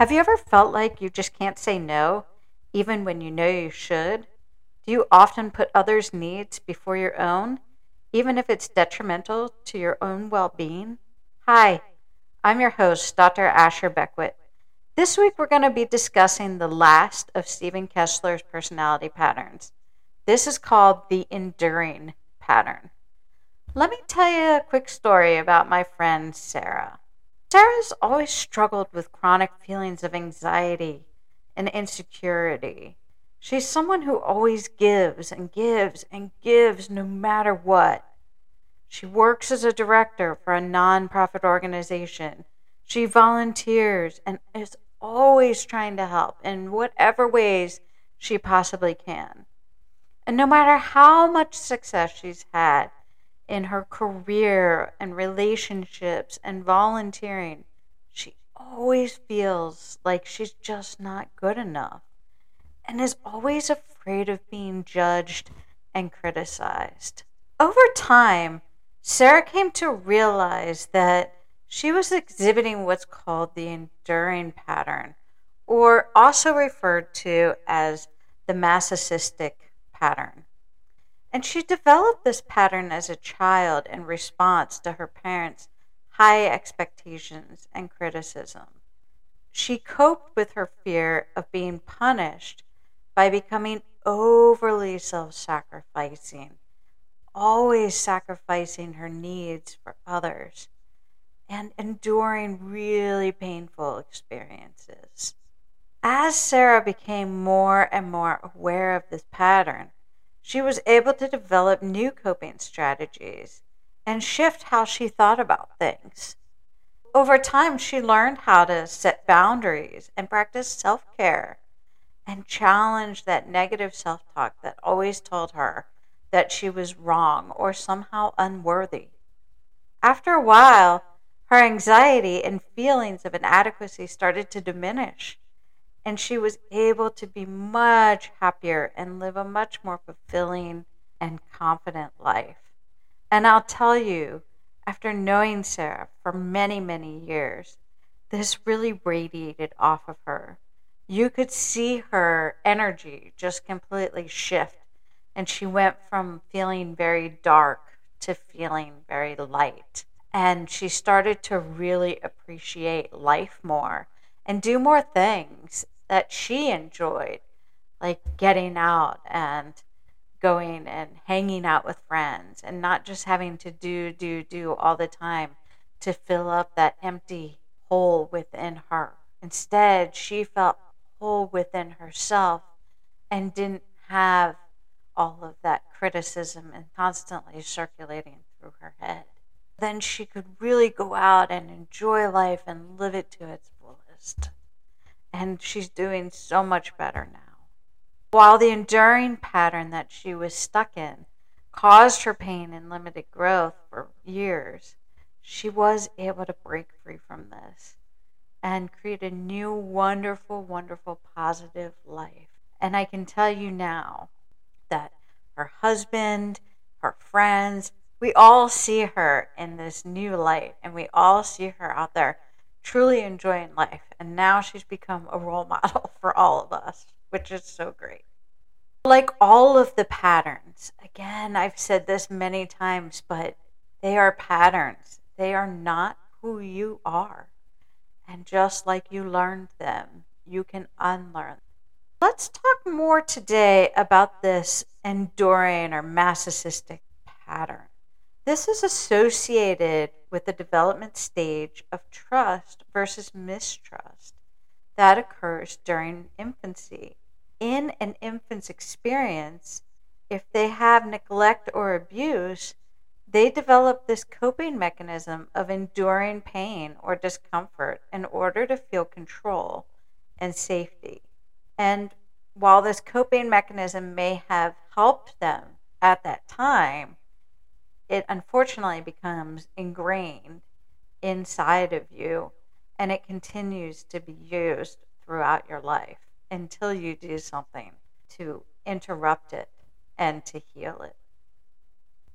Have you ever felt like you just can't say no, even when you know you should? Do you often put others' needs before your own, even if it's detrimental to your own well being? Hi, I'm your host, Dr. Asher Beckwith. This week we're going to be discussing the last of Steven Kessler's personality patterns. This is called the enduring pattern. Let me tell you a quick story about my friend Sarah. Sarah's always struggled with chronic feelings of anxiety and insecurity. She's someone who always gives and gives and gives no matter what. She works as a director for a nonprofit organization. She volunteers and is always trying to help in whatever ways she possibly can. And no matter how much success she's had in her career and relationships and volunteering, she always feels like she's just not good enough and is always afraid of being judged and criticized. Over time, Sarah came to realize that she was exhibiting what's called the enduring pattern, or also referred to as the masochistic pattern. And she developed this pattern as a child in response to her parents' high expectations and criticism. She coped with her fear of being punished by becoming overly self sacrificing, always sacrificing her needs for others, and enduring really painful experiences. As Sarah became more and more aware of this pattern, she was able to develop new coping strategies and shift how she thought about things. Over time, she learned how to set boundaries and practice self care and challenge that negative self talk that always told her that she was wrong or somehow unworthy. After a while, her anxiety and feelings of inadequacy started to diminish and she was able to be much happier and live a much more fulfilling and confident life. And I'll tell you, after knowing Sarah for many, many years, this really radiated off of her. You could see her energy just completely shift, and she went from feeling very dark to feeling very light. And she started to really appreciate life more and do more things that she enjoyed, like getting out and going and hanging out with friends and not just having to do, do, do all the time to fill up that empty hole within her. Instead, she felt whole within herself and didn't have all of that criticism and constantly circulating through her head. Then she could really go out and enjoy life and live it to its and she's doing so much better now. While the enduring pattern that she was stuck in caused her pain and limited growth for years, she was able to break free from this and create a new, wonderful, wonderful, positive life. And I can tell you now that her husband, her friends, we all see her in this new light and we all see her out there truly enjoying life. And now she's become a role model for all of us, which is so great. Like all of the patterns, again, I've said this many times, but they are patterns. They are not who you are. And just like you learned them, you can unlearn. Them. Let's talk more today about this enduring or masochistic pattern. This is associated with the development stage of trust versus mistrust that occurs during infancy. In an infant's experience, if they have neglect or abuse, they develop this coping mechanism of enduring pain or discomfort in order to feel control and safety. And while this coping mechanism may have helped them at that time, unfortunately becomes ingrained inside of you and it continues to be used throughout your life until you do something to interrupt it and to heal it.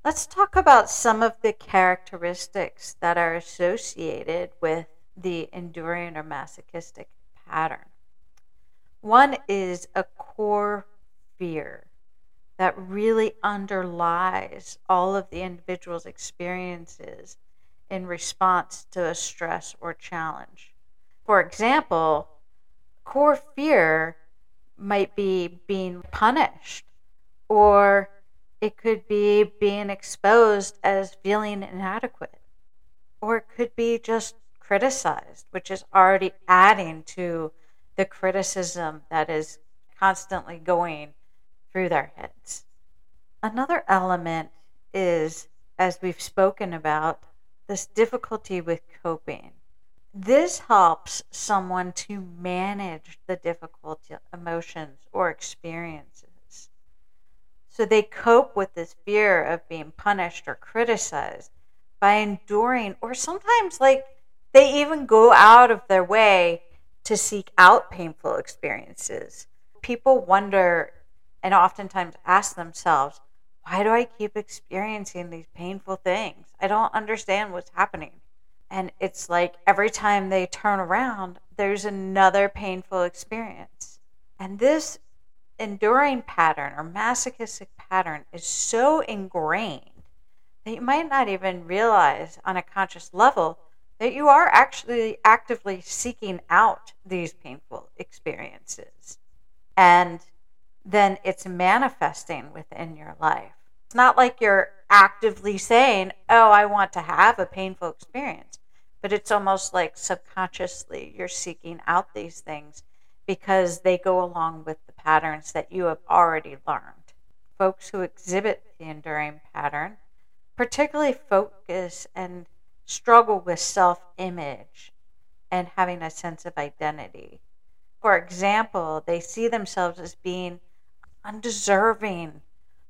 Let's talk about some of the characteristics that are associated with the enduring or masochistic pattern. One is a core fear that really underlies all of the individual's experiences in response to a stress or challenge. For example, core fear might be being punished, or it could be being exposed as feeling inadequate, or it could be just criticized, which is already adding to the criticism that is constantly going through their heads. Another element is, as we've spoken about, this difficulty with coping. This helps someone to manage the difficult emotions or experiences. So they cope with this fear of being punished or criticized by enduring, or sometimes, like, they even go out of their way to seek out painful experiences. People wonder and oftentimes ask themselves, why do I keep experiencing these painful things? I don't understand what's happening. And it's like every time they turn around, there's another painful experience. And this enduring pattern or masochistic pattern is so ingrained that you might not even realize on a conscious level that you are actually actively seeking out these painful experiences. And then it's manifesting within your life. It's not like you're actively saying, Oh, I want to have a painful experience, but it's almost like subconsciously you're seeking out these things because they go along with the patterns that you have already learned. Folks who exhibit the enduring pattern particularly focus and struggle with self image and having a sense of identity. For example, they see themselves as being undeserving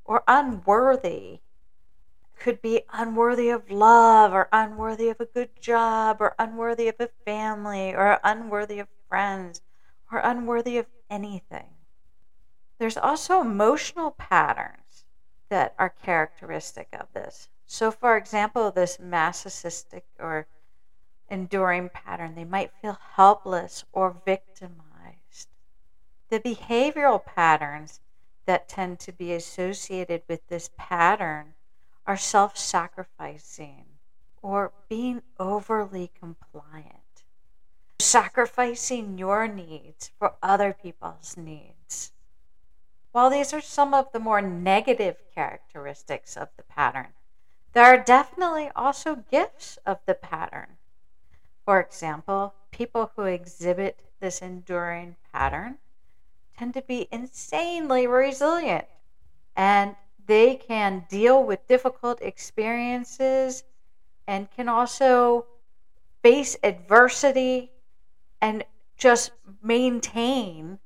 or unworthy. Could be unworthy of love or unworthy of a good job or unworthy of a family or unworthy of friends or unworthy of anything. There's also emotional patterns that are characteristic of this. So, for example, this masochistic or enduring pattern, they might feel helpless or victimized. The behavioral patterns that tend to be associated with this pattern are self sacrificing or being overly compliant, sacrificing your needs for other people's needs. While these are some of the more negative characteristics of the pattern, there are definitely also gifts of the pattern. For example, people who exhibit this enduring pattern tend to be insanely resilient and they can deal with difficult experiences and can also face adversity and just maintain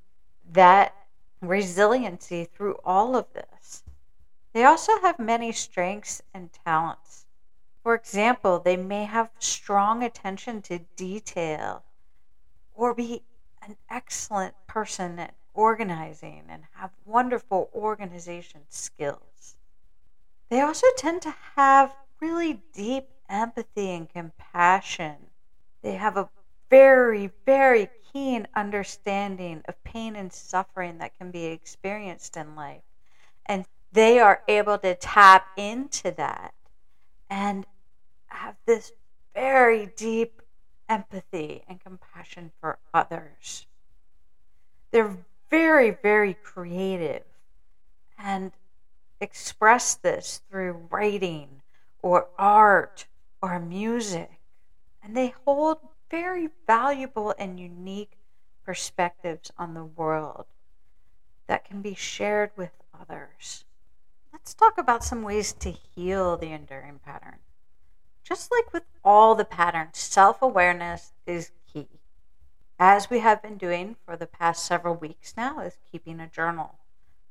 that resiliency through all of this. They also have many strengths and talents. For example, they may have strong attention to detail or be an excellent person at organizing and have wonderful organization skills. They also tend to have really deep empathy and compassion. They have a very, very keen understanding of pain and suffering that can be experienced in life. And they are able to tap into that and have this very deep empathy and compassion for others. They're very, very creative and express this through writing or art or music. And they hold very valuable and unique perspectives on the world that can be shared with others. Let's talk about some ways to heal the enduring pattern. Just like with all the patterns, self awareness is as we have been doing for the past several weeks now, is keeping a journal.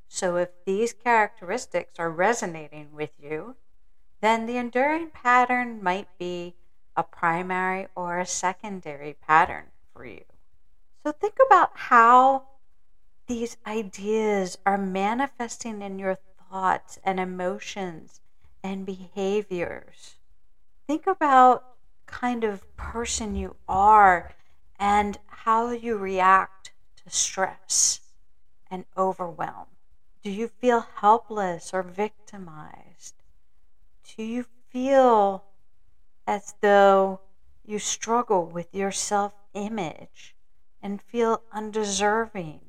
So if these characteristics are resonating with you, then the enduring pattern might be a primary or a secondary pattern for you. So think about how these ideas are manifesting in your thoughts and emotions and behaviors. Think about kind of person you are and how you react to stress and overwhelm. Do you feel helpless or victimized? Do you feel as though you struggle with your self image and feel undeserving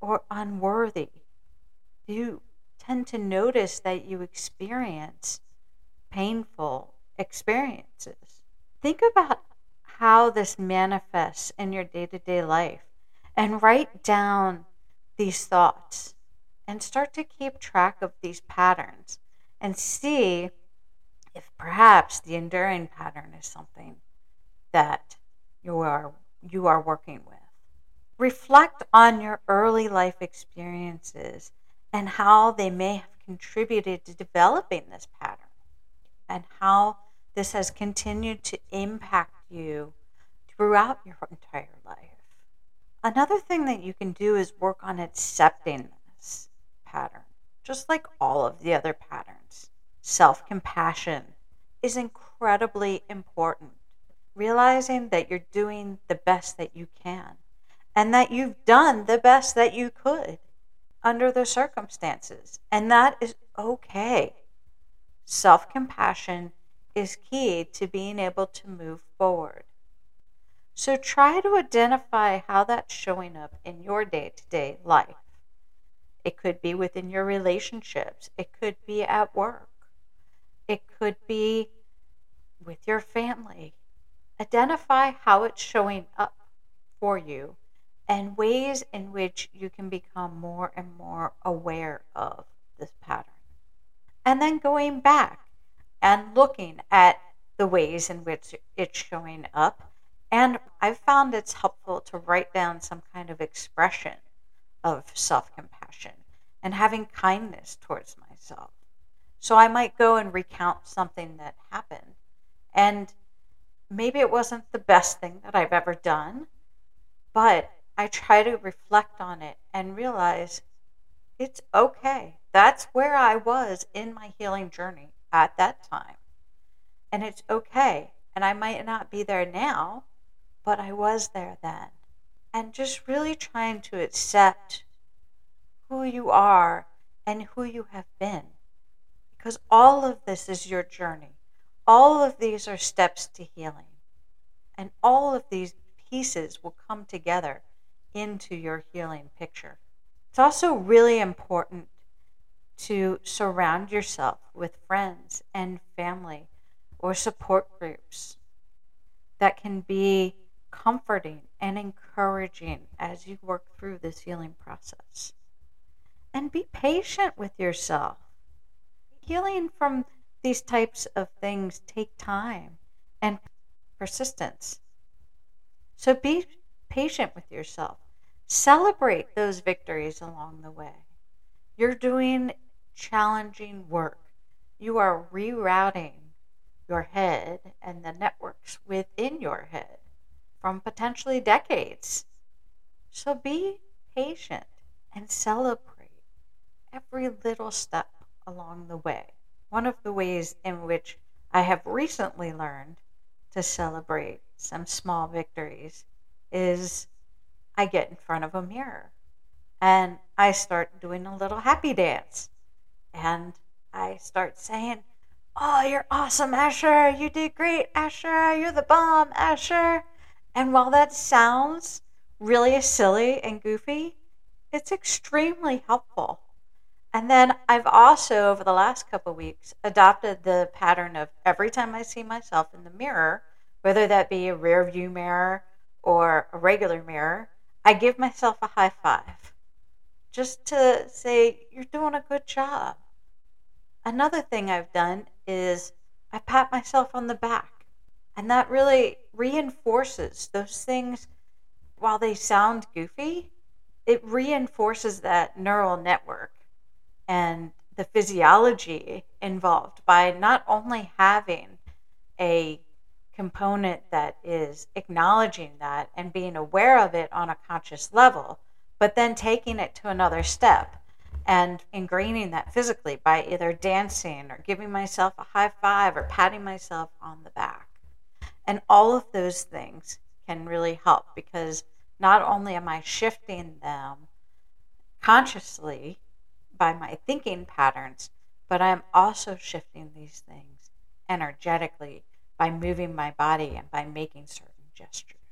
or unworthy? Do you tend to notice that you experience painful experiences? Think about how this manifests in your day to day life and write down these thoughts and start to keep track of these patterns and see if perhaps the enduring pattern is something that you are you are working with. Reflect on your early life experiences and how they may have contributed to developing this pattern and how this has continued to impact you throughout your entire life. Another thing that you can do is work on accepting this pattern, just like all of the other patterns. Self compassion is incredibly important. Realizing that you're doing the best that you can and that you've done the best that you could under the circumstances, and that is okay. Self compassion is key to being able to move forward. So try to identify how that's showing up in your day to day life. It could be within your relationships, it could be at work, it could be with your family. Identify how it's showing up for you and ways in which you can become more and more aware of this pattern. And then going back and looking at the ways in which it's showing up. And I've found it's helpful to write down some kind of expression of self compassion and having kindness towards myself. So I might go and recount something that happened. And maybe it wasn't the best thing that I've ever done, but I try to reflect on it and realize it's okay. That's where I was in my healing journey at that time. And it's okay. And I might not be there now, but I was there then. And just really trying to accept who you are and who you have been. Because all of this is your journey. All of these are steps to healing. And all of these pieces will come together into your healing picture. It's also really important to surround yourself with friends and family or support groups that can be comforting and encouraging as you work through this healing process. And be patient with yourself. Healing from these types of things take time and persistence. So be patient with yourself. Celebrate those victories along the way. You're doing challenging work. You are rerouting your head and the networks within your head from potentially decades. So be patient and celebrate every little step along the way. One of the ways in which I have recently learned to celebrate some small victories is I get in front of a mirror and I start doing a little happy dance and I start saying, Oh, you're awesome, Asher. You did great, Asher. You're the bomb, Asher. And while that sounds really silly and goofy, it's extremely helpful. And then I've also, over the last couple weeks, adopted the pattern of every time I see myself in the mirror, whether that be a rear view mirror or a regular mirror, I give myself a high five just to say, You're doing a good job. Another thing I've done is I pat myself on the back. And that really reinforces those things. While they sound goofy, it reinforces that neural network and the physiology involved by not only having a component that is acknowledging that and being aware of it on a conscious level, but then taking it to another step and ingraining that physically by either dancing or giving myself a high five or patting myself on the back. And all of those things can really help because not only am I shifting them consciously by my thinking patterns, but I'm also shifting these things energetically by moving my body and by making certain gestures.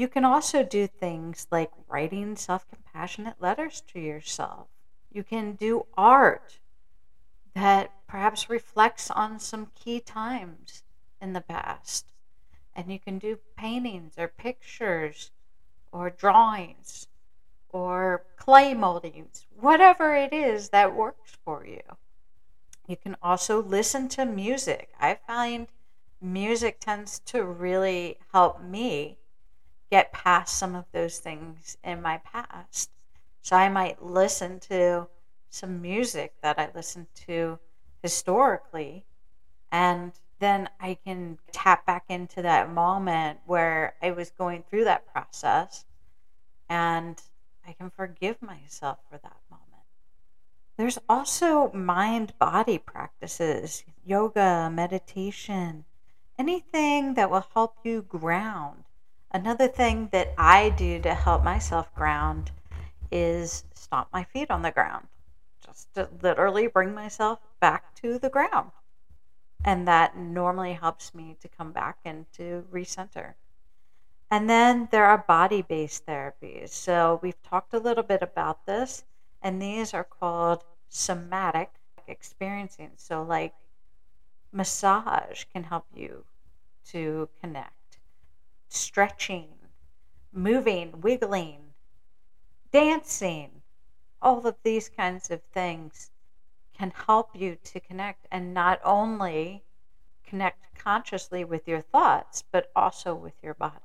You can also do things like writing self compassionate letters to yourself. You can do art that perhaps reflects on some key times in the past. And you can do paintings or pictures or drawings or clay moldings, whatever it is that works for you. You can also listen to music. I find music tends to really help me get past some of those things in my past. So I might listen to some music that I listened to historically, and then I can tap back into that moment where I was going through that process and I can forgive myself for that moment. There's also mind body practices, yoga, meditation, anything that will help you ground. Another thing that I do to help myself ground is stomp my feet on the ground, just to literally bring myself back to the ground. And that normally helps me to come back and to recenter. And then there are body based therapies. So we've talked a little bit about this, and these are called somatic experiencing. So, like massage can help you to connect, stretching, moving, wiggling, dancing, all of these kinds of things can help you to connect and not only connect consciously with your thoughts, but also with your body.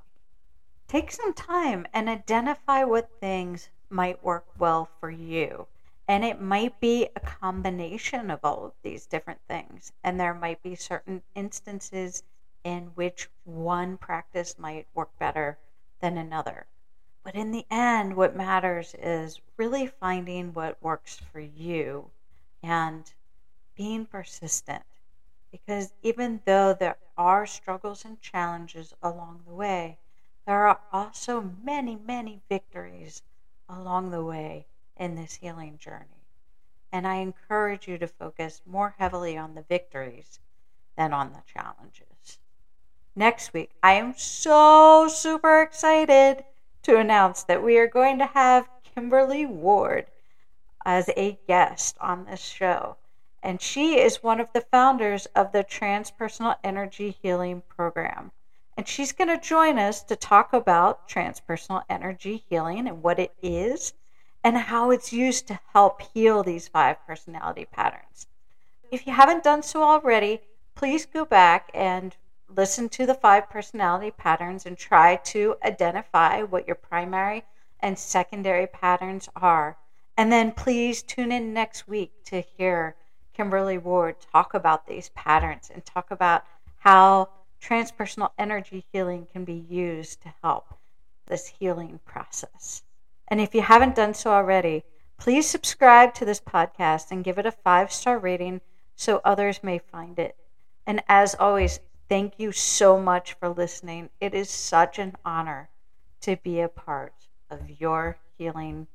Take some time and identify what things might work well for you. And it might be a combination of all of these different things. And there might be certain instances in which one practice might work better than another. But in the end, what matters is really finding what works for you and being persistent. Because even though there are struggles and challenges along the way, there are also many, many victories along the way in this healing journey. And I encourage you to focus more heavily on the victories than on the challenges. Next week, I am so super excited to announce that we are going to have Kimberly Ward as a guest on this show. And she is one of the founders of the Transpersonal Energy Healing Program. And she's going to join us to talk about transpersonal energy healing and what it is and how it's used to help heal these five personality patterns. If you haven't done so already, please go back and listen to the five personality patterns and try to identify what your primary and secondary patterns are. And then please tune in next week to hear Kimberly Ward talk about these patterns and talk about how transpersonal energy healing can be used to help this healing process. And if you haven't done so already, please subscribe to this podcast and give it a five star rating so others may find it. And as always, thank you so much for listening. It is such an honor to be a part of your healing